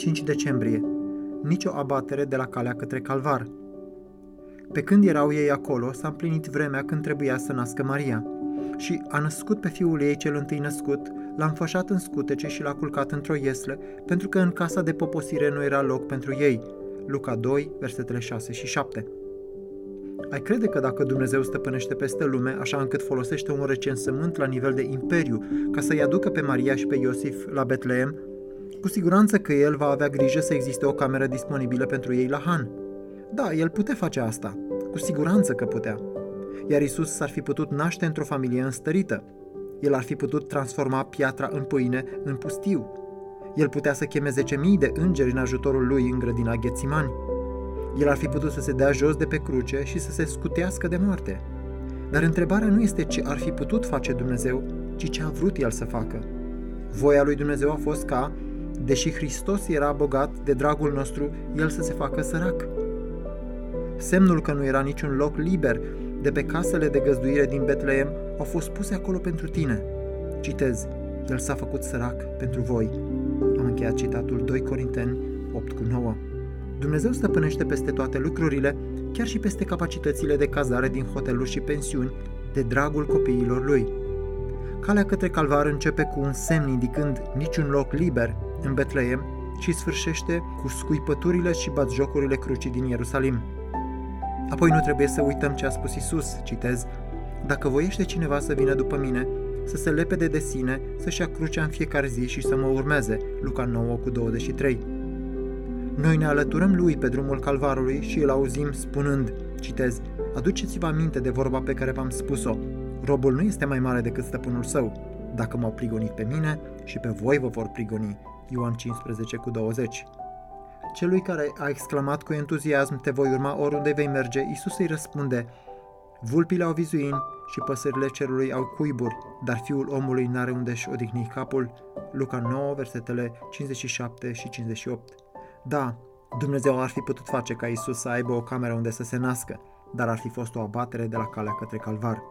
5 decembrie. Nicio abatere de la calea către calvar. Pe când erau ei acolo, s-a împlinit vremea când trebuia să nască Maria. Și a născut pe fiul ei cel întâi născut, l-a înfășat în scutece și l-a culcat într-o iesle, pentru că în casa de poposire nu era loc pentru ei. Luca 2, versetele 6 și 7. Ai crede că dacă Dumnezeu stăpânește peste lume, așa încât folosește un recensământ la nivel de imperiu ca să-i aducă pe Maria și pe Iosif la Betleem, cu siguranță că el va avea grijă să existe o cameră disponibilă pentru ei la Han. Da, el putea face asta. Cu siguranță că putea. Iar Isus s-ar fi putut naște într-o familie înstărită. El ar fi putut transforma piatra în pâine în pustiu. El putea să cheme 10.000 de îngeri în ajutorul lui în grădina Ghețimani. El ar fi putut să se dea jos de pe cruce și să se scutească de moarte. Dar întrebarea nu este ce ar fi putut face Dumnezeu, ci ce a vrut El să facă. Voia lui Dumnezeu a fost ca, deși Hristos era bogat de dragul nostru, El să se facă sărac. Semnul că nu era niciun loc liber de pe casele de găzduire din Betleem au fost puse acolo pentru tine. Citez, El s-a făcut sărac pentru voi. Am încheiat citatul 2 Corinteni 8 cu 9. Dumnezeu stăpânește peste toate lucrurile, chiar și peste capacitățile de cazare din hoteluri și pensiuni, de dragul copiilor lui. Calea către calvar începe cu un semn indicând niciun loc liber în Betleem și sfârșește cu scuipăturile și batjocurile crucii din Ierusalim. Apoi nu trebuie să uităm ce a spus Isus, citez, Dacă voiește cineva să vină după mine, să se lepede de sine, să-și ia crucea în fiecare zi și să mă urmeze, Luca 9 cu 23. Noi ne alăturăm lui pe drumul calvarului și îl auzim spunând, citez, Aduceți-vă aminte de vorba pe care v-am spus-o. Robul nu este mai mare decât stăpânul său. Dacă m-au prigonit pe mine și pe voi vă vor prigoni. Ioan 15 cu 20. Celui care a exclamat cu entuziasm, te voi urma oriunde vei merge, Isus îi răspunde, Vulpile au vizuini și păsările cerului au cuiburi, dar fiul omului n-are unde-și odihni capul. Luca 9, versetele 57 și 58. Da, Dumnezeu ar fi putut face ca Isus să aibă o cameră unde să se nască, dar ar fi fost o abatere de la calea către calvar.